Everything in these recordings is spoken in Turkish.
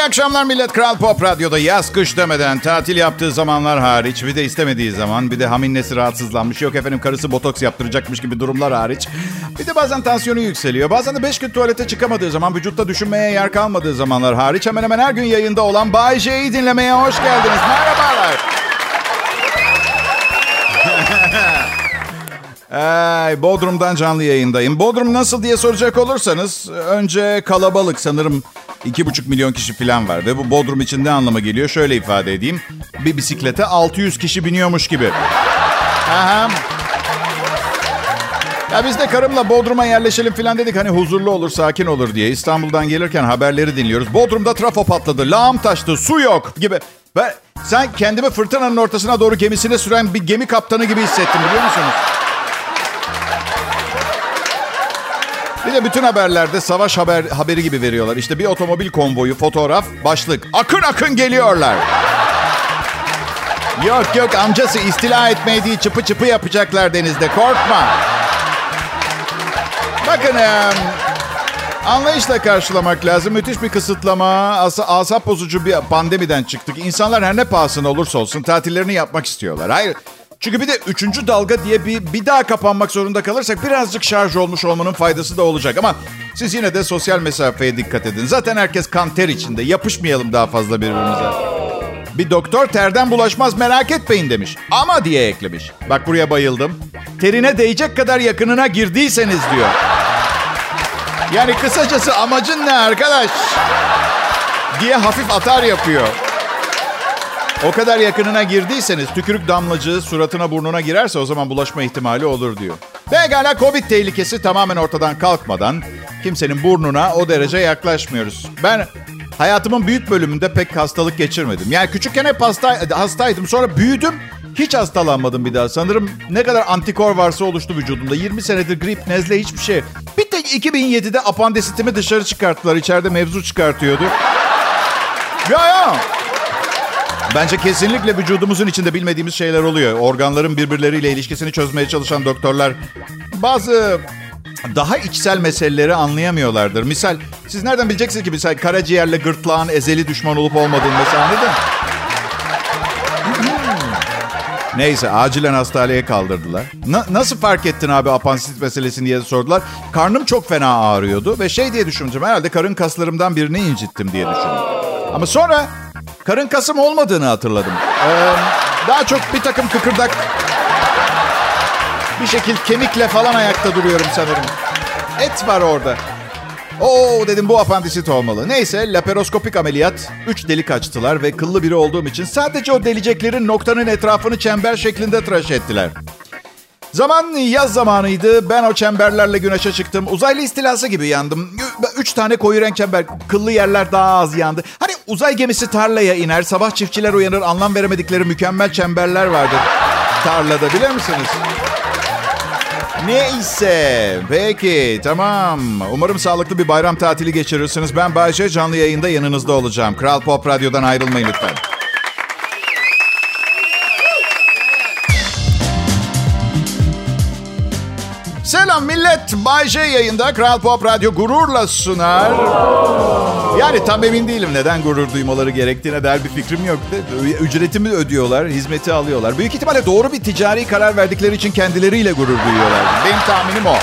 İyi akşamlar millet. Kral Pop Radyo'da yaz kış demeden tatil yaptığı zamanlar hariç bir de istemediği zaman bir de haminnesi rahatsızlanmış yok efendim karısı botoks yaptıracakmış gibi durumlar hariç. Bir de bazen tansiyonu yükseliyor. Bazen de 5 gün tuvalete çıkamadığı zaman vücutta düşünmeye yer kalmadığı zamanlar hariç hemen hemen her gün yayında olan Bay J'yi dinlemeye hoş geldiniz. Merhabalar. Ay, Bodrum'dan canlı yayındayım. Bodrum nasıl diye soracak olursanız önce kalabalık sanırım iki buçuk milyon kişi falan var. Ve bu Bodrum için ne anlama geliyor şöyle ifade edeyim. Bir bisiklete 600 kişi biniyormuş gibi. Aha. Ya biz de karımla Bodrum'a yerleşelim falan dedik. Hani huzurlu olur, sakin olur diye. İstanbul'dan gelirken haberleri dinliyoruz. Bodrum'da trafo patladı, lağım taştı, su yok gibi. Ve sen kendimi fırtınanın ortasına doğru gemisine süren bir gemi kaptanı gibi hissettim biliyor musunuz? Bir de bütün haberlerde savaş haber haberi gibi veriyorlar. İşte bir otomobil konvoyu, fotoğraf, başlık. Akın akın geliyorlar. Yok yok amcası istila etmeye değil çıpı çıpı yapacaklar denizde. Korkma. Bakın anlayışla karşılamak lazım. Müthiş bir kısıtlama, asa, asap bozucu bir pandemiden çıktık. İnsanlar her ne pahasına olursa olsun tatillerini yapmak istiyorlar. Hayır çünkü bir de üçüncü dalga diye bir, bir daha kapanmak zorunda kalırsak birazcık şarj olmuş olmanın faydası da olacak. Ama siz yine de sosyal mesafeye dikkat edin. Zaten herkes kan ter içinde. Yapışmayalım daha fazla birbirimize. Bir doktor terden bulaşmaz merak etmeyin demiş. Ama diye eklemiş. Bak buraya bayıldım. Terine değecek kadar yakınına girdiyseniz diyor. Yani kısacası amacın ne arkadaş? Diye hafif atar yapıyor. O kadar yakınına girdiyseniz tükürük damlacığı suratına burnuna girerse o zaman bulaşma ihtimali olur diyor. Pekala Covid tehlikesi tamamen ortadan kalkmadan kimsenin burnuna o derece yaklaşmıyoruz. Ben hayatımın büyük bölümünde pek hastalık geçirmedim. Yani küçükken hep hasta, hastaydım sonra büyüdüm. Hiç hastalanmadım bir daha. Sanırım ne kadar antikor varsa oluştu vücudumda. 20 senedir grip, nezle hiçbir şey. Bir tek 2007'de apandisitimi dışarı çıkarttılar. İçeride mevzu çıkartıyordu. Ya ya. Bence kesinlikle vücudumuzun içinde bilmediğimiz şeyler oluyor. Organların birbirleriyle ilişkisini çözmeye çalışan doktorlar bazı daha içsel meseleleri anlayamıyorlardır. Misal siz nereden bileceksiniz ki misal karaciğerle gırtlağın ezeli düşman olup olmadığını mesela anladın? Neyse acilen hastaneye kaldırdılar. Na- nasıl fark ettin abi apandisit meselesini diye sordular. Karnım çok fena ağrıyordu ve şey diye düşündüm herhalde karın kaslarımdan birini incittim diye düşündüm. Ama sonra karın kasım olmadığını hatırladım. Ee, daha çok bir takım kıkırdak bir şekil kemikle falan ayakta duruyorum sanırım. Et var orada. Oo dedim bu apandisit olmalı. Neyse laparoskopik ameliyat. Üç delik açtılar ve kıllı biri olduğum için sadece o deliceklerin noktanın etrafını çember şeklinde tıraş ettiler. Zaman yaz zamanıydı. Ben o çemberlerle güneşe çıktım. Uzaylı istilası gibi yandım. Üç tane koyu renk çember. Kıllı yerler daha az yandı. Hani uzay gemisi tarlaya iner. Sabah çiftçiler uyanır. Anlam veremedikleri mükemmel çemberler vardır. Tarlada bilir misiniz? Neyse. Peki tamam. Umarım sağlıklı bir bayram tatili geçirirsiniz. Ben Bayce canlı yayında yanınızda olacağım. Kral Pop Radyo'dan ayrılmayın lütfen. Selam millet. Bay J yayında Kral Pop Radyo gururla sunar. Yani tam emin değilim neden gurur duymaları gerektiğine dair bir fikrim yok. Ücretimi ödüyorlar, hizmeti alıyorlar. Büyük ihtimalle doğru bir ticari karar verdikleri için kendileriyle gurur duyuyorlar. Benim tahminim o.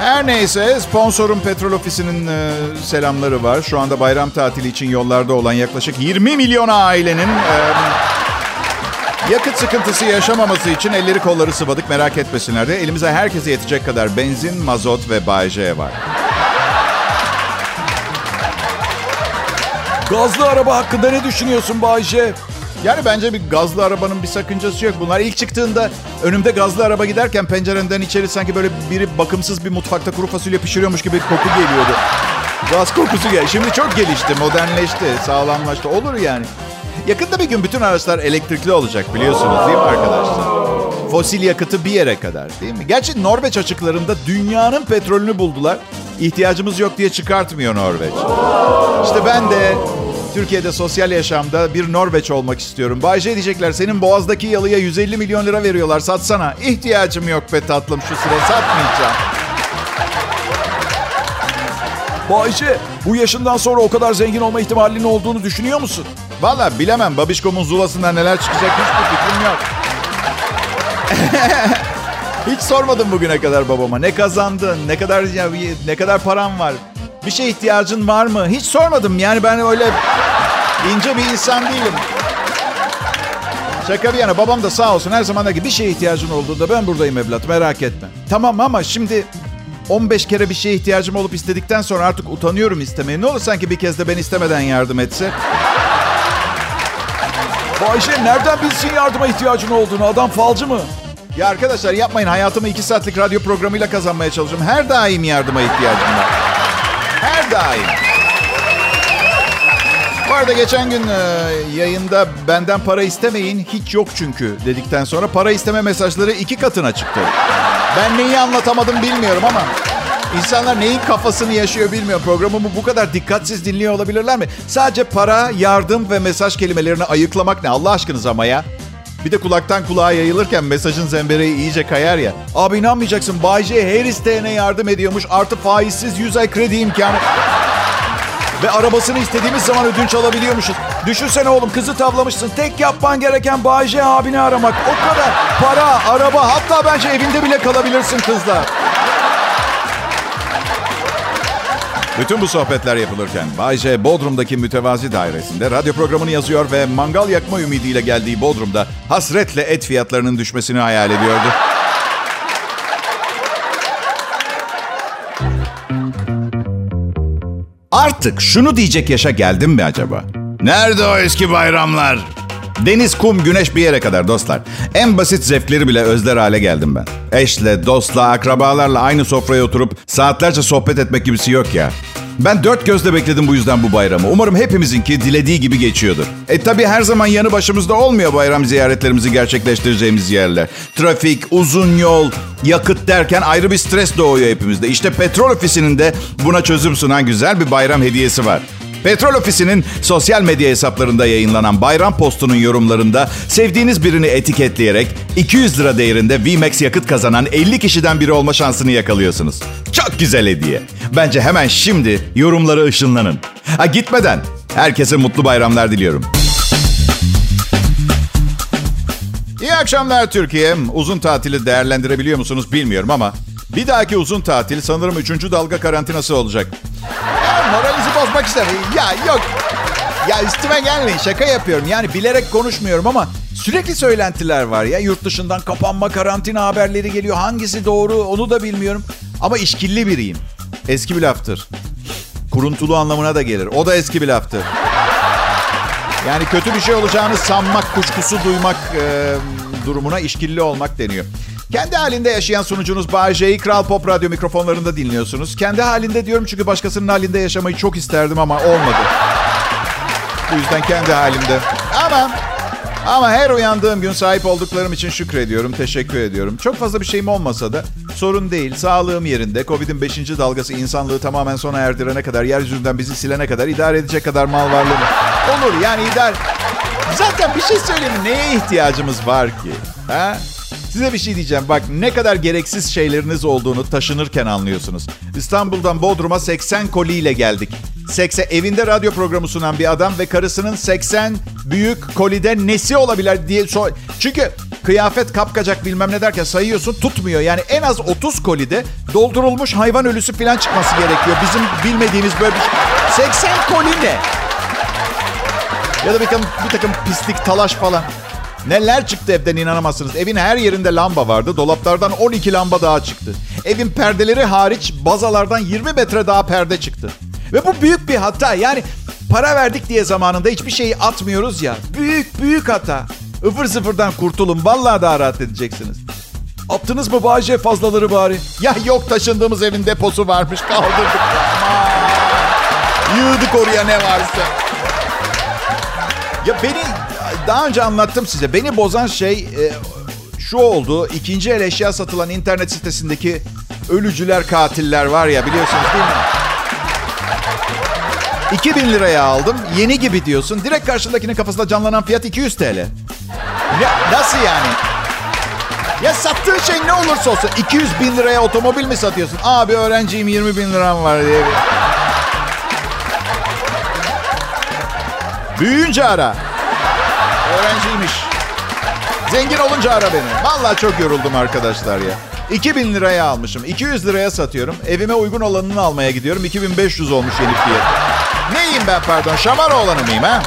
Her neyse sponsorum Petrol Ofisi'nin e, selamları var. Şu anda bayram tatili için yollarda olan yaklaşık 20 milyon ailenin... E, Yakıt sıkıntısı yaşamaması için elleri kolları sıvadık merak etmesinler de elimize herkese yetecek kadar benzin, mazot ve Bay J var. Gazlı araba hakkında ne düşünüyorsun Bay J? Yani bence bir gazlı arabanın bir sakıncası yok. Bunlar ilk çıktığında önümde gazlı araba giderken pencerenden içeri sanki böyle biri bakımsız bir mutfakta kuru fasulye pişiriyormuş gibi bir koku geliyordu. Gaz kokusu gel. Şimdi çok gelişti, modernleşti, sağlamlaştı. Olur yani. Yakında bir gün bütün araçlar elektrikli olacak biliyorsunuz değil mi arkadaşlar? Fosil yakıtı bir yere kadar değil mi? Gerçi Norveç açıklarında dünyanın petrolünü buldular. İhtiyacımız yok diye çıkartmıyor Norveç. İşte ben de Türkiye'de sosyal yaşamda bir Norveç olmak istiyorum. Bayce diyecekler senin boğazdaki yalıya 150 milyon lira veriyorlar satsana. İhtiyacım yok be tatlım şu sıra satmayacağım. Bayce bu yaşından sonra o kadar zengin olma ihtimalinin olduğunu düşünüyor musun? Valla bilemem babişkomun zulasından neler çıkacak hiçbir fikrim yok. Hiç sormadım bugüne kadar babama. Ne kazandın? Ne kadar ne kadar param var? Bir şey ihtiyacın var mı? Hiç sormadım. Yani ben öyle ince bir insan değilim. Şaka bir yana babam da sağ olsun her zaman bir şeye ihtiyacın olduğunda ben buradayım evlat merak etme. Tamam ama şimdi 15 kere bir şeye ihtiyacım olup istedikten sonra artık utanıyorum istemeye. Ne olur sanki bir kez de ben istemeden yardım etse. Bayce nereden bilsin yardıma ihtiyacın olduğunu? Adam falcı mı? Ya arkadaşlar yapmayın hayatımı 2 saatlik radyo programıyla kazanmaya çalışıyorum. Her daim yardıma ihtiyacım var. Her daim. Bu arada geçen gün e, yayında benden para istemeyin hiç yok çünkü dedikten sonra para isteme mesajları iki katına çıktı. Ben neyi anlatamadım bilmiyorum ama insanlar neyin kafasını yaşıyor bilmiyorum. Programımı bu kadar dikkatsiz dinliyor olabilirler mi? Sadece para, yardım ve mesaj kelimelerini ayıklamak ne Allah aşkınıza ama ya. Bir de kulaktan kulağa yayılırken mesajın zembereği iyice kayar ya. Abi inanmayacaksın Bay J her isteyene yardım ediyormuş. Artı faizsiz 100 ay kredi imkanı. Ve arabasını istediğimiz zaman ödünç alabiliyormuşuz. Düşünsene oğlum kızı tavlamışsın. Tek yapman gereken Bay J abini aramak. O kadar. Para, araba hatta bence evinde bile kalabilirsin kızla. Bütün bu sohbetler yapılırken Bay J Bodrum'daki mütevazi dairesinde radyo programını yazıyor ve mangal yakma ümidiyle geldiği Bodrum'da hasretle et fiyatlarının düşmesini hayal ediyordu. Artık şunu diyecek yaşa geldim mi acaba? Nerede o eski bayramlar? Deniz, kum, güneş bir yere kadar dostlar. En basit zevkleri bile özler hale geldim ben. Eşle, dostla, akrabalarla aynı sofraya oturup saatlerce sohbet etmek gibisi yok ya. Ben dört gözle bekledim bu yüzden bu bayramı. Umarım hepimizinki dilediği gibi geçiyordur. E tabi her zaman yanı başımızda olmuyor bayram ziyaretlerimizi gerçekleştireceğimiz yerler. Trafik, uzun yol, yakıt derken ayrı bir stres doğuyor hepimizde. İşte petrol ofisinin de buna çözüm sunan güzel bir bayram hediyesi var. Petrol Ofisi'nin sosyal medya hesaplarında yayınlanan bayram postunun yorumlarında sevdiğiniz birini etiketleyerek 200 lira değerinde VMAX yakıt kazanan 50 kişiden biri olma şansını yakalıyorsunuz. Çok güzel hediye. Bence hemen şimdi yorumları ışınlanın. Ha gitmeden herkese mutlu bayramlar diliyorum. İyi akşamlar Türkiye. Uzun tatili değerlendirebiliyor musunuz bilmiyorum ama bir dahaki uzun tatil sanırım 3. dalga karantinası olacak. moralinizi bozmak istemem. Ya yok. Ya üstüme gelmeyin şaka yapıyorum. Yani bilerek konuşmuyorum ama sürekli söylentiler var ya. Yurt dışından kapanma karantina haberleri geliyor. Hangisi doğru onu da bilmiyorum. Ama işkilli biriyim. Eski bir laftır. Kuruntulu anlamına da gelir. O da eski bir laftır. Yani kötü bir şey olacağını sanmak, kuşkusu duymak e, durumuna işkilli olmak deniyor. Kendi halinde yaşayan sunucunuz J'yi Kral Pop Radyo mikrofonlarında dinliyorsunuz. Kendi halinde diyorum çünkü başkasının halinde yaşamayı çok isterdim ama olmadı. Bu yüzden kendi halimde. Ama ama her uyandığım gün sahip olduklarım için şükrediyorum, teşekkür ediyorum. Çok fazla bir şeyim olmasa da sorun değil. Sağlığım yerinde. Covid'in 5. dalgası insanlığı tamamen sona erdirene kadar, yeryüzünden bizi silene kadar idare edecek kadar mal varlığım. Olur yani idare... Zaten bir şey söyleyeyim. Neye ihtiyacımız var ki? Ha? Size bir şey diyeceğim. Bak ne kadar gereksiz şeyleriniz olduğunu taşınırken anlıyorsunuz. İstanbul'dan Bodrum'a 80 koliyle geldik. 80 evinde radyo programı sunan bir adam ve karısının 80 büyük kolide nesi olabilir diye sor. Çünkü kıyafet kapkacak bilmem ne derken sayıyorsun tutmuyor. Yani en az 30 kolide doldurulmuş hayvan ölüsü falan çıkması gerekiyor. Bizim bilmediğimiz böyle bir şey. 80 koli ne? Ya da bir takım, bir takım pislik, talaş falan. Neler çıktı evden inanamazsınız. Evin her yerinde lamba vardı. Dolaplardan 12 lamba daha çıktı. Evin perdeleri hariç bazalardan 20 metre daha perde çıktı. Ve bu büyük bir hata. Yani para verdik diye zamanında hiçbir şeyi atmıyoruz ya. Büyük büyük hata. Ivır zıfırdan kurtulun. Vallahi daha rahat edeceksiniz. Attınız mı Bayce fazlaları bari? Ya yok taşındığımız evin deposu varmış kaldırdık. Aman. Yığdık oraya ne varsa. Ya beni daha önce anlattım size. Beni bozan şey e, şu oldu. İkinci el eşya satılan internet sitesindeki ölücüler, katiller var ya biliyorsunuz değil mi? 2000 liraya aldım. Yeni gibi diyorsun. Direkt karşındakinin kafasında canlanan fiyat 200 TL. Ya, nasıl yani? Ya sattığın şey ne olursa olsun 200 bin liraya otomobil mi satıyorsun? Abi öğrenciyim 20 bin liram var diye. Büyüyünce ara. Öğrenciymiş. Zengin olunca ara beni. Vallahi çok yoruldum arkadaşlar ya. 2000 liraya almışım. 200 liraya satıyorum. Evime uygun olanını almaya gidiyorum. 2500 olmuş yeni fiyat. Neyim ben pardon? Şamara olanı mıyım ha?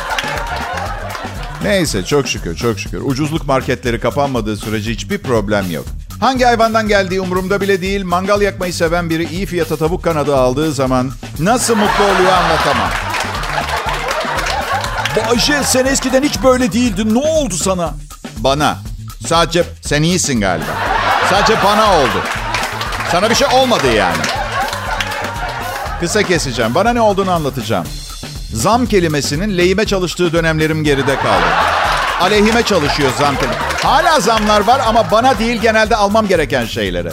Neyse çok şükür çok şükür. Ucuzluk marketleri kapanmadığı sürece hiçbir problem yok. Hangi hayvandan geldiği umurumda bile değil. Mangal yakmayı seven biri iyi fiyata tavuk kanadı aldığı zaman nasıl mutlu oluyor anlatamam. Bayşe sen eskiden hiç böyle değildin. Ne oldu sana? Bana. Sadece sen iyisin galiba. Sadece bana oldu. Sana bir şey olmadı yani. Kısa keseceğim. Bana ne olduğunu anlatacağım. Zam kelimesinin lehime çalıştığı dönemlerim geride kaldı. Aleyhime çalışıyor zam kelimesi. Hala zamlar var ama bana değil genelde almam gereken şeylere.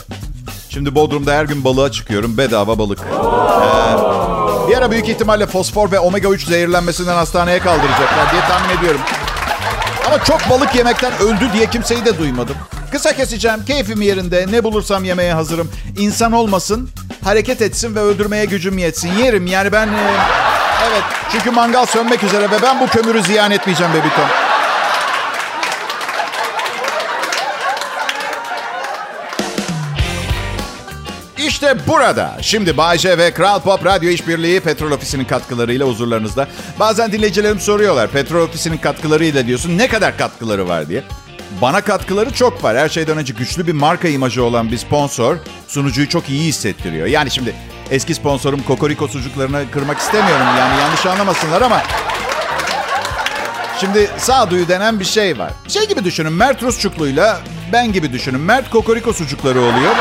Şimdi Bodrum'da her gün balığa çıkıyorum. Bedava balık. Ee, bir ara büyük ihtimalle fosfor ve omega 3 zehirlenmesinden hastaneye kaldıracaklar diye tahmin ediyorum. Ama çok balık yemekten öldü diye kimseyi de duymadım. Kısa keseceğim. Keyfim yerinde. Ne bulursam yemeye hazırım. İnsan olmasın, hareket etsin ve öldürmeye gücüm yetsin. Yerim yani ben... e, evet çünkü mangal sönmek üzere ve ben bu kömürü ziyan etmeyeceğim bebitom. Burada. Şimdi Bay J ve Kral Pop Radyo İşbirliği Petrol Ofisi'nin katkılarıyla huzurlarınızda. Bazen dinleyicilerim soruyorlar. Petrol Ofisi'nin katkılarıyla diyorsun ne kadar katkıları var diye. Bana katkıları çok var. Her şeyden önce güçlü bir marka imajı olan bir sponsor sunucuyu çok iyi hissettiriyor. Yani şimdi eski sponsorum Kokoriko sucuklarını kırmak istemiyorum. Yani yanlış anlamasınlar ama Şimdi sağduyu denen bir şey var. Şey gibi düşünün Mert Rusçuklu'yla ben gibi düşünün. Mert Kokoriko sucukları oluyor.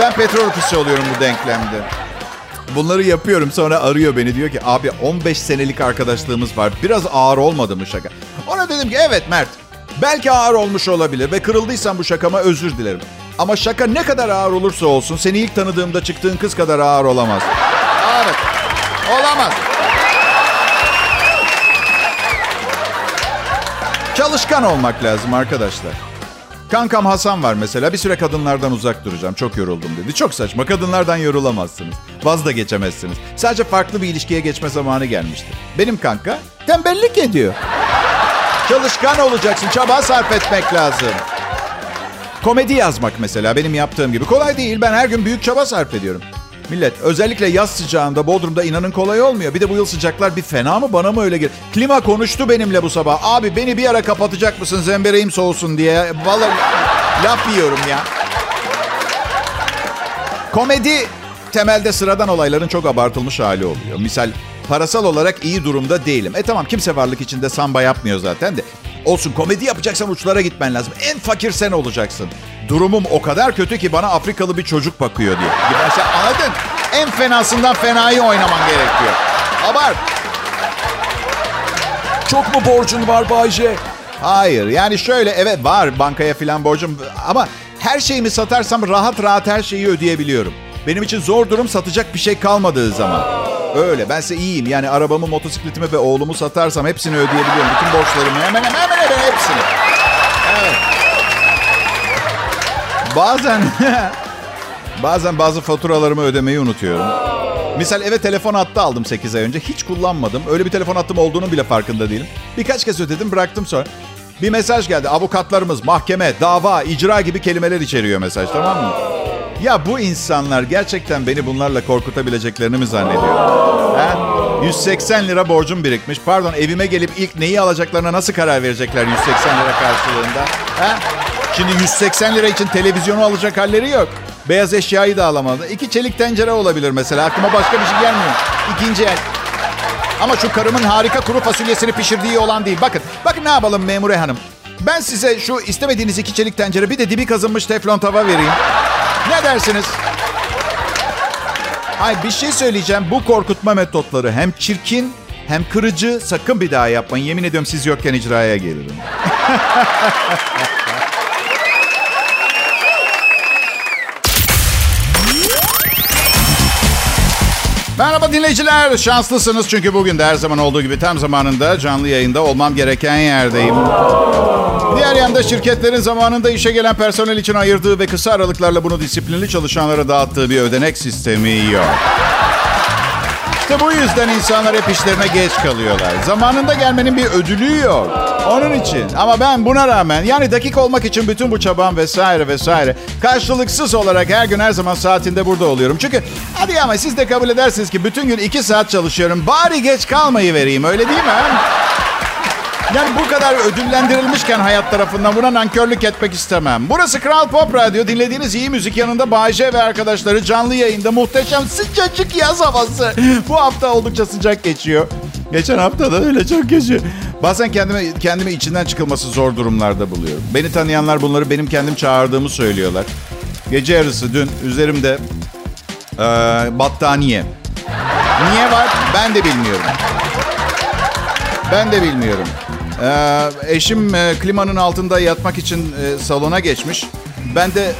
Ben petrol ofisi oluyorum bu denklemde. Bunları yapıyorum sonra arıyor beni diyor ki abi 15 senelik arkadaşlığımız var. Biraz ağır olmadı mı şaka? Ona dedim ki evet Mert. Belki ağır olmuş olabilir ve kırıldıysan bu şakama özür dilerim. Ama şaka ne kadar ağır olursa olsun seni ilk tanıdığımda çıktığın kız kadar ağır olamaz. Evet. Olamaz. Çalışkan olmak lazım arkadaşlar. Kankam Hasan var mesela. Bir süre kadınlardan uzak duracağım. Çok yoruldum dedi. Çok saçma. Kadınlardan yorulamazsınız. Vaz da geçemezsiniz. Sadece farklı bir ilişkiye geçme zamanı gelmişti. Benim kanka tembellik ediyor. Çalışkan olacaksın. Çaba sarf etmek lazım. Komedi yazmak mesela benim yaptığım gibi. Kolay değil. Ben her gün büyük çaba sarf ediyorum. Millet özellikle yaz sıcağında Bodrum'da inanın kolay olmuyor. Bir de bu yıl sıcaklar bir fena mı bana mı öyle gel? Klima konuştu benimle bu sabah. Abi beni bir ara kapatacak mısın zembereğim soğusun diye. Vallahi laf yiyorum ya. Komedi temelde sıradan olayların çok abartılmış hali oluyor. Misal parasal olarak iyi durumda değilim. E tamam kimse varlık içinde samba yapmıyor zaten de. Olsun komedi yapacaksan uçlara gitmen lazım. En fakir sen olacaksın. Durumum o kadar kötü ki bana Afrikalı bir çocuk bakıyor diye. Mesela anladın? En fenasından fenayı oynaman gerekiyor. Abart. Çok mu borcun var Bayce? Hayır yani şöyle evet var bankaya filan borcum ama her şeyimi satarsam rahat rahat her şeyi ödeyebiliyorum. Benim için zor durum satacak bir şey kalmadığı zaman. Öyle bense iyiyim yani arabamı, motosikletimi ve oğlumu satarsam hepsini ödeyebiliyorum. Bütün borçlarımı hemen hemen hemen, hemen hepsini. Bazen bazen bazı faturalarımı ödemeyi unutuyorum. Misal eve telefon hattı aldım 8 ay önce. Hiç kullanmadım. Öyle bir telefon hattım olduğunu bile farkında değilim. Birkaç kez ödedim bıraktım sonra. Bir mesaj geldi. Avukatlarımız, mahkeme, dava, icra gibi kelimeler içeriyor mesaj tamam mı? Ya bu insanlar gerçekten beni bunlarla korkutabileceklerini mi zannediyor? Ha? 180 lira borcum birikmiş. Pardon evime gelip ilk neyi alacaklarına nasıl karar verecekler 180 lira karşılığında? Ha? Şimdi 180 lira için televizyonu alacak halleri yok. Beyaz eşyayı da alamadı. İki çelik tencere olabilir mesela. Aklıma başka bir şey gelmiyor. İkinci el. Ama şu karımın harika kuru fasulyesini pişirdiği olan değil. Bakın, bakın ne yapalım Memure Hanım. Ben size şu istemediğiniz iki çelik tencere bir de dibi kazınmış teflon tava vereyim. Ne dersiniz? Ay bir şey söyleyeceğim. Bu korkutma metotları hem çirkin hem kırıcı. Sakın bir daha yapmayın. Yemin ediyorum siz yokken icraya gelirim. Merhaba dinleyiciler. Şanslısınız çünkü bugün de her zaman olduğu gibi tam zamanında canlı yayında olmam gereken yerdeyim. Diğer yanda şirketlerin zamanında işe gelen personel için ayırdığı ve kısa aralıklarla bunu disiplinli çalışanlara dağıttığı bir ödenek sistemi yok. İşte bu yüzden insanlar hep işlerine geç kalıyorlar. Zamanında gelmenin bir ödülü yok. Onun için. Ama ben buna rağmen yani dakik olmak için bütün bu çabam vesaire vesaire karşılıksız olarak her gün her zaman saatinde burada oluyorum. Çünkü hadi ama siz de kabul edersiniz ki bütün gün iki saat çalışıyorum. Bari geç kalmayı vereyim öyle değil mi? Yani bu kadar ödüllendirilmişken hayat tarafından buna nankörlük etmek istemem. Burası Kral Pop Radyo. Dinlediğiniz iyi müzik yanında Bayece ve arkadaşları canlı yayında muhteşem sıcacık yaz havası. Bu hafta oldukça sıcak geçiyor. Geçen hafta da öyle çok geçiyor. Bazen kendimi, kendimi içinden çıkılması zor durumlarda buluyorum. Beni tanıyanlar bunları benim kendim çağırdığımı söylüyorlar. Gece yarısı dün üzerimde ee, battaniye. Niye var ben de bilmiyorum. Ben de bilmiyorum. Ee, eşim e, klimanın altında yatmak için e, salona geçmiş. Ben de e,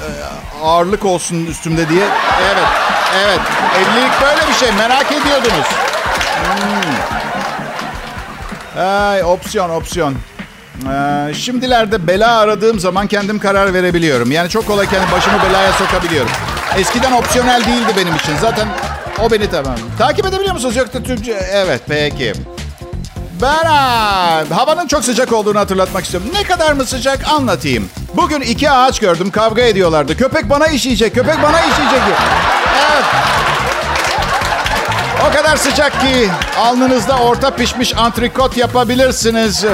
ağırlık olsun üstümde diye. Evet, evet. Evlilik böyle bir şey. Merak ediyordunuz. Hmm. Ay, opsiyon, opsiyon. Ee, şimdilerde bela aradığım zaman kendim karar verebiliyorum. Yani çok kolay kendi başımı belaya sokabiliyorum. Eskiden opsiyonel değildi benim için. Zaten o beni tamam. Takip edebiliyor musunuz? Yoksa Türkçe... Evet, peki. Ha, havanın çok sıcak olduğunu hatırlatmak istiyorum. Ne kadar mı sıcak anlatayım. Bugün iki ağaç gördüm kavga ediyorlardı. Köpek bana işeyecek, köpek bana işeyecek. Evet. O kadar sıcak ki alnınızda orta pişmiş antrikot yapabilirsiniz.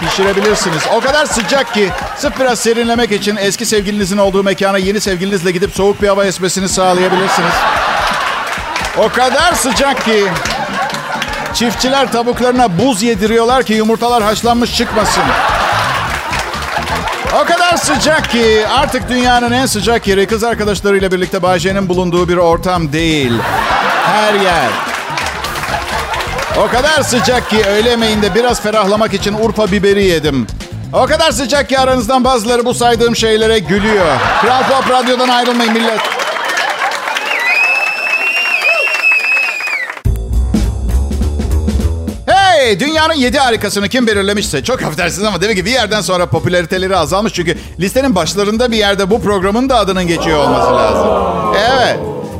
Pişirebilirsiniz. O kadar sıcak ki sırf biraz serinlemek için eski sevgilinizin olduğu mekana yeni sevgilinizle gidip soğuk bir hava esmesini sağlayabilirsiniz. O kadar sıcak ki Çiftçiler tavuklarına buz yediriyorlar ki yumurtalar haşlanmış çıkmasın. O kadar sıcak ki artık dünyanın en sıcak yeri kız arkadaşlarıyla birlikte Bayce'nin bulunduğu bir ortam değil. Her yer. O kadar sıcak ki öğle yemeğinde biraz ferahlamak için Urfa biberi yedim. O kadar sıcak ki aranızdan bazıları bu saydığım şeylere gülüyor. Kral Pop Radyo'dan ayrılmayın millet. Hey, dünyanın yedi harikasını kim belirlemişse çok affedersiniz ama demek ki bir yerden sonra popülariteleri azalmış. Çünkü listenin başlarında bir yerde bu programın da adının geçiyor olması lazım. Evet,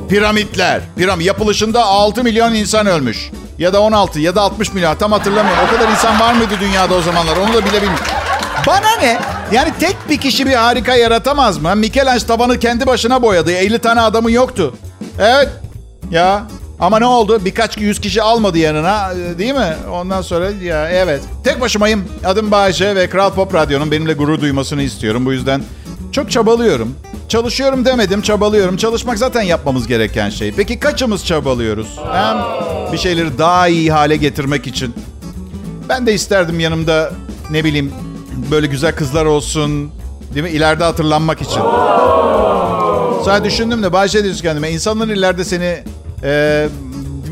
piramitler. Piram yapılışında 6 milyon insan ölmüş. Ya da 16 ya da 60 milyon tam hatırlamıyorum. O kadar insan var mıydı dünyada o zamanlar onu da bile bilmiyorum. Bana ne? Yani tek bir kişi bir harika yaratamaz mı? Michelangelo tabanı kendi başına boyadı. 50 tane adamı yoktu. Evet. Ya ama ne oldu? Birkaç yüz kişi almadı yanına değil mi? Ondan sonra ya evet. Tek başımayım. Adım Bayece ve Kral Pop Radyo'nun benimle gurur duymasını istiyorum. Bu yüzden çok çabalıyorum. Çalışıyorum demedim, çabalıyorum. Çalışmak zaten yapmamız gereken şey. Peki kaçımız çabalıyoruz? Hem bir şeyleri daha iyi hale getirmek için. Ben de isterdim yanımda ne bileyim böyle güzel kızlar olsun. Değil mi? İleride hatırlanmak için. Sonra düşündüm de Bayce diyorsun kendime. İnsanların ileride seni e,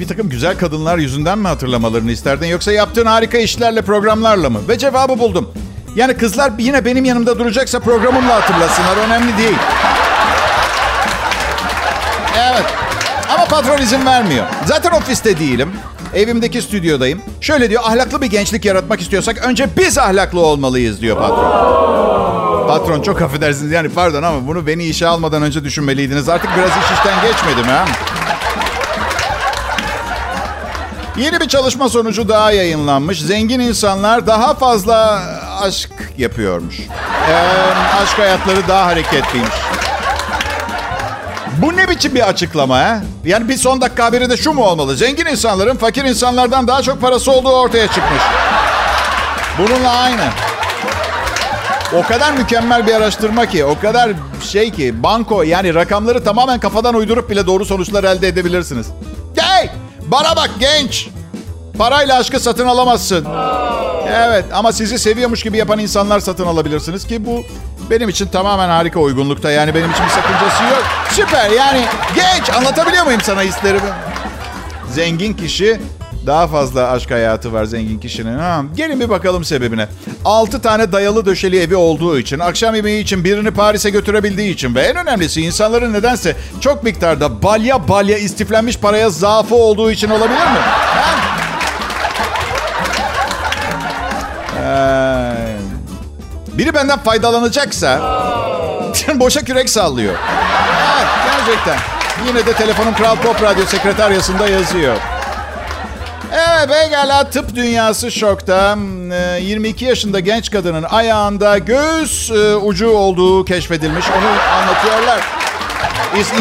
bir takım güzel kadınlar yüzünden mi hatırlamalarını isterdin? Yoksa yaptığın harika işlerle, programlarla mı? Ve cevabı buldum. Yani kızlar yine benim yanımda duracaksa programımla hatırlasınlar. Önemli değil. Evet. Ama patron izin vermiyor. Zaten ofiste değilim. Evimdeki stüdyodayım. Şöyle diyor, ahlaklı bir gençlik yaratmak istiyorsak önce biz ahlaklı olmalıyız diyor patron. Patron çok affedersiniz yani pardon ama bunu beni işe almadan önce düşünmeliydiniz. Artık biraz iş işten geçmedi mi ha? Yeni bir çalışma sonucu daha yayınlanmış. Zengin insanlar daha fazla aşk yapıyormuş. Ee, aşk hayatları daha hareketliymiş. Bu ne biçim bir açıklama ha? Yani bir son dakika haberi de şu mu olmalı? Zengin insanların fakir insanlardan daha çok parası olduğu ortaya çıkmış. Bununla aynı. O kadar mükemmel bir araştırma ki, o kadar şey ki, banko yani rakamları tamamen kafadan uydurup bile doğru sonuçlar elde edebilirsiniz. Bana bak genç! Parayla aşkı satın alamazsın. Evet ama sizi seviyormuş gibi yapan insanlar satın alabilirsiniz ki bu benim için tamamen harika uygunlukta. Yani benim için bir sakıncası yok. Süper yani genç anlatabiliyor muyum sana hislerimi? Zengin kişi Daha fazla aşk hayatı var zengin kişinin. Ha, gelin bir bakalım sebebine. 6 tane dayalı döşeli evi olduğu için, akşam yemeği için birini Paris'e götürebildiği için ve en önemlisi insanların nedense çok miktarda balya balya istiflenmiş paraya zaafı olduğu için olabilir mi? Ha? Ee, biri benden faydalanacaksa boşa kürek sallıyor. Evet, gerçekten. Yine de telefonum Kral Pop Radyo sekreteryasında yazıyor. Evet pekala tıp dünyası şokta. 22 ee, yaşında genç kadının ayağında göğüs e, ucu olduğu keşfedilmiş. Onu anlatıyorlar.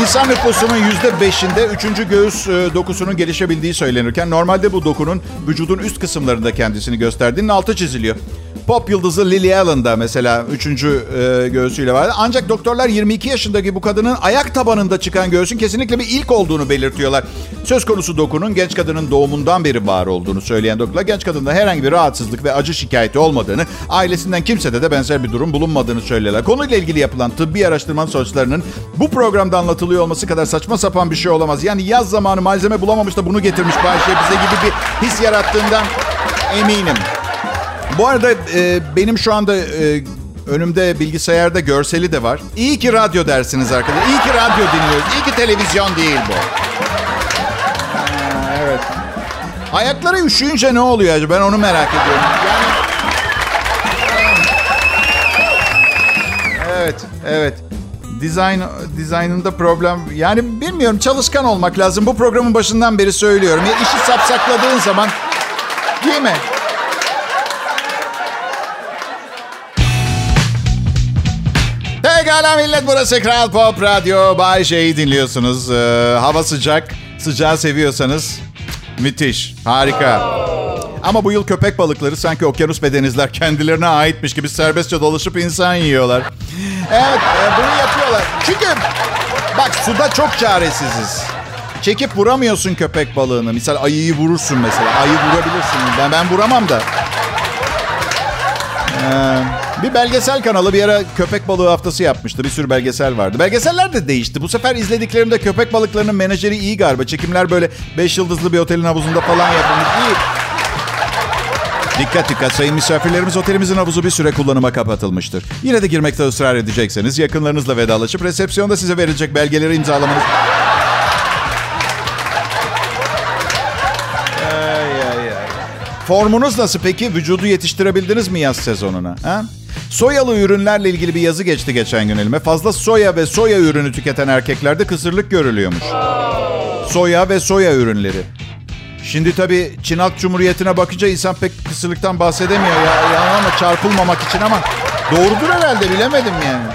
İnsan nüfusunun yüzde beşinde üçüncü göğüs e, dokusunun gelişebildiği söylenirken normalde bu dokunun vücudun üst kısımlarında kendisini gösterdiğinin altı çiziliyor. Pop yıldızı Lily Allen da mesela üçüncü e, göğsüyle vardı. Ancak doktorlar 22 yaşındaki bu kadının ayak tabanında çıkan göğsün kesinlikle bir ilk olduğunu belirtiyorlar. Söz konusu dokunun genç kadının doğumundan beri var olduğunu söyleyen doktorlar genç kadında herhangi bir rahatsızlık ve acı şikayeti olmadığını, ailesinden kimsede de benzer bir durum bulunmadığını söylüyorlar. Konuyla ilgili yapılan tıbbi araştırmanın sonuçlarının bu programda anlatılıyor olması kadar saçma sapan bir şey olamaz. Yani yaz zamanı malzeme bulamamış da bunu getirmiş Bayşe bize gibi bir his yarattığından eminim. Bu arada e, benim şu anda e, önümde bilgisayarda görseli de var. İyi ki radyo dersiniz arkadaşlar. İyi ki radyo dinliyoruz. İyi ki televizyon değil bu. Ha, evet. Ayakları üşüyünce ne oluyor acaba? Ben onu merak ediyorum. Yani... Evet, evet. Design, dizaynında problem... Yani bilmiyorum çalışkan olmak lazım. Bu programın başından beri söylüyorum. Ya işi sapsakladığın zaman... Değil mi? Pekala millet burası Kral Pop Radyo. Bay J'yi dinliyorsunuz. Ee, hava sıcak. Sıcağı seviyorsanız müthiş. Harika. Ama bu yıl köpek balıkları sanki okyanus bedenizler kendilerine aitmiş gibi serbestçe dolaşıp insan yiyorlar. Evet e, bunu yapıyorlar. Çünkü bak suda çok çaresiziz. Çekip vuramıyorsun köpek balığını. Misal ayıyı vurursun mesela. Ayı vurabilirsin. Ben ben vuramam da. Ee, bir belgesel kanalı bir ara köpek balığı haftası yapmıştı. Bir sürü belgesel vardı. Belgeseller de değişti. Bu sefer izlediklerimde köpek balıklarının menajeri iyi galiba. Çekimler böyle 5 yıldızlı bir otelin havuzunda falan yapılmış. İyi. Dikkat dikkat sayın misafirlerimiz otelimizin havuzu bir süre kullanıma kapatılmıştır. Yine de girmekte ısrar edecekseniz yakınlarınızla vedalaşıp resepsiyonda size verilecek belgeleri imzalamanız... Formunuz nasıl peki? Vücudu yetiştirebildiniz mi yaz sezonuna? Ha? Soyalı ürünlerle ilgili bir yazı geçti geçen gün elime. Fazla soya ve soya ürünü tüketen erkeklerde kısırlık görülüyormuş. Soya ve soya ürünleri. Şimdi tabii Çin Halk Cumhuriyeti'ne bakınca insan pek kısırlıktan bahsedemiyor ya. ya ama çarpılmamak için ama doğrudur herhalde bilemedim yani.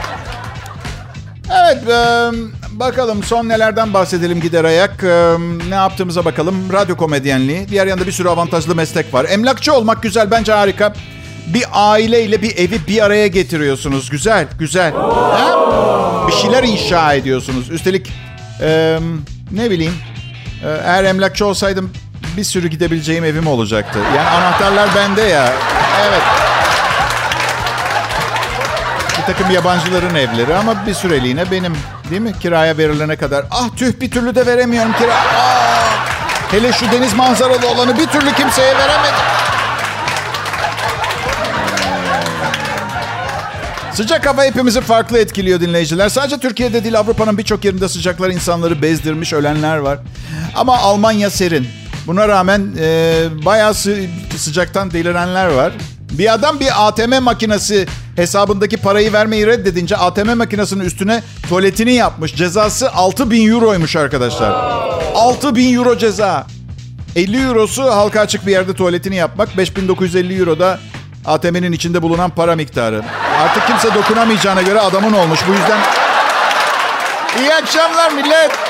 Evet, e, bakalım son nelerden bahsedelim gider ayak. E, ne yaptığımıza bakalım. Radyo komedyenliği. Diğer yanda bir sürü avantajlı meslek var. Emlakçı olmak güzel, bence harika. Bir aileyle bir evi bir araya getiriyorsunuz. Güzel, güzel. Ha? Bir şeyler inşa ediyorsunuz. Üstelik e, ne bileyim, e, eğer emlakçı olsaydım bir sürü gidebileceğim evim olacaktı. Yani anahtarlar bende ya. Evet bir takım yabancıların evleri ama bir süreliğine benim. Değil mi? Kiraya verilene kadar. Ah tüh bir türlü de veremiyorum kira. Aa, hele şu deniz manzaralı olanı bir türlü kimseye veremedim. Sıcak hava hepimizi farklı etkiliyor dinleyiciler. Sadece Türkiye'de değil Avrupa'nın birçok yerinde sıcaklar insanları bezdirmiş ölenler var. Ama Almanya serin. Buna rağmen e, bayağı sı- sıcaktan delirenler var. Bir adam bir ATM makinesi hesabındaki parayı vermeyi reddedince ATM makinesinin üstüne tuvaletini yapmış. Cezası 6 bin euroymuş arkadaşlar. 6 bin euro ceza. 50 eurosu halka açık bir yerde tuvaletini yapmak. 5950 euro da ATM'nin içinde bulunan para miktarı. Artık kimse dokunamayacağına göre adamın olmuş. Bu yüzden iyi akşamlar millet.